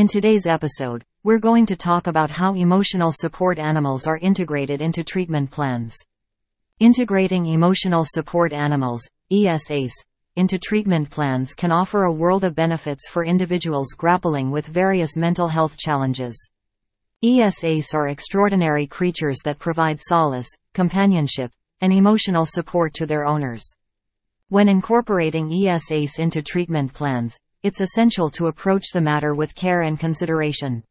In today's episode, we're going to talk about how emotional support animals are integrated into treatment plans. Integrating emotional support animals, ESAs, into treatment plans can offer a world of benefits for individuals grappling with various mental health challenges. ESAs are extraordinary creatures that provide solace, companionship, and emotional support to their owners. When incorporating ESAs into treatment plans, it's essential to approach the matter with care and consideration.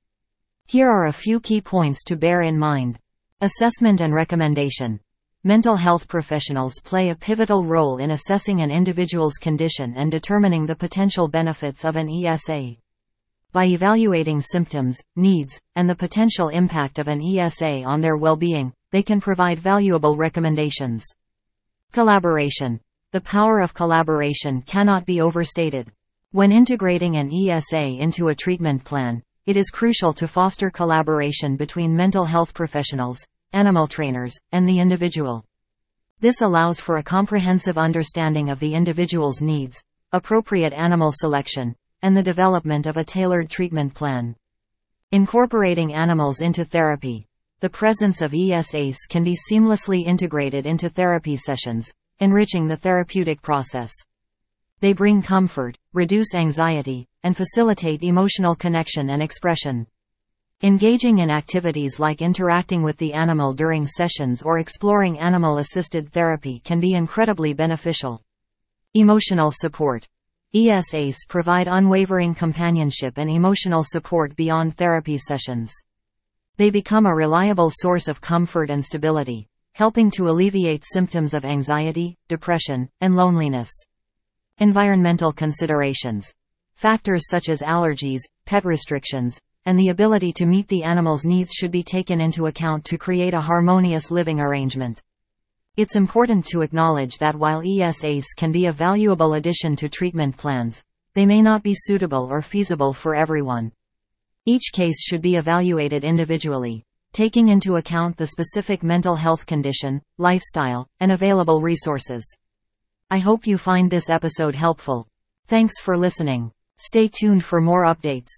Here are a few key points to bear in mind. Assessment and recommendation. Mental health professionals play a pivotal role in assessing an individual's condition and determining the potential benefits of an ESA. By evaluating symptoms, needs, and the potential impact of an ESA on their well-being, they can provide valuable recommendations. Collaboration. The power of collaboration cannot be overstated. When integrating an ESA into a treatment plan, it is crucial to foster collaboration between mental health professionals, animal trainers, and the individual. This allows for a comprehensive understanding of the individual's needs, appropriate animal selection, and the development of a tailored treatment plan. Incorporating animals into therapy. The presence of ESAs can be seamlessly integrated into therapy sessions, enriching the therapeutic process. They bring comfort, reduce anxiety, and facilitate emotional connection and expression. Engaging in activities like interacting with the animal during sessions or exploring animal-assisted therapy can be incredibly beneficial. Emotional support. ESAs provide unwavering companionship and emotional support beyond therapy sessions. They become a reliable source of comfort and stability, helping to alleviate symptoms of anxiety, depression, and loneliness. Environmental considerations. Factors such as allergies, pet restrictions, and the ability to meet the animal's needs should be taken into account to create a harmonious living arrangement. It's important to acknowledge that while ESAs can be a valuable addition to treatment plans, they may not be suitable or feasible for everyone. Each case should be evaluated individually, taking into account the specific mental health condition, lifestyle, and available resources. I hope you find this episode helpful. Thanks for listening. Stay tuned for more updates.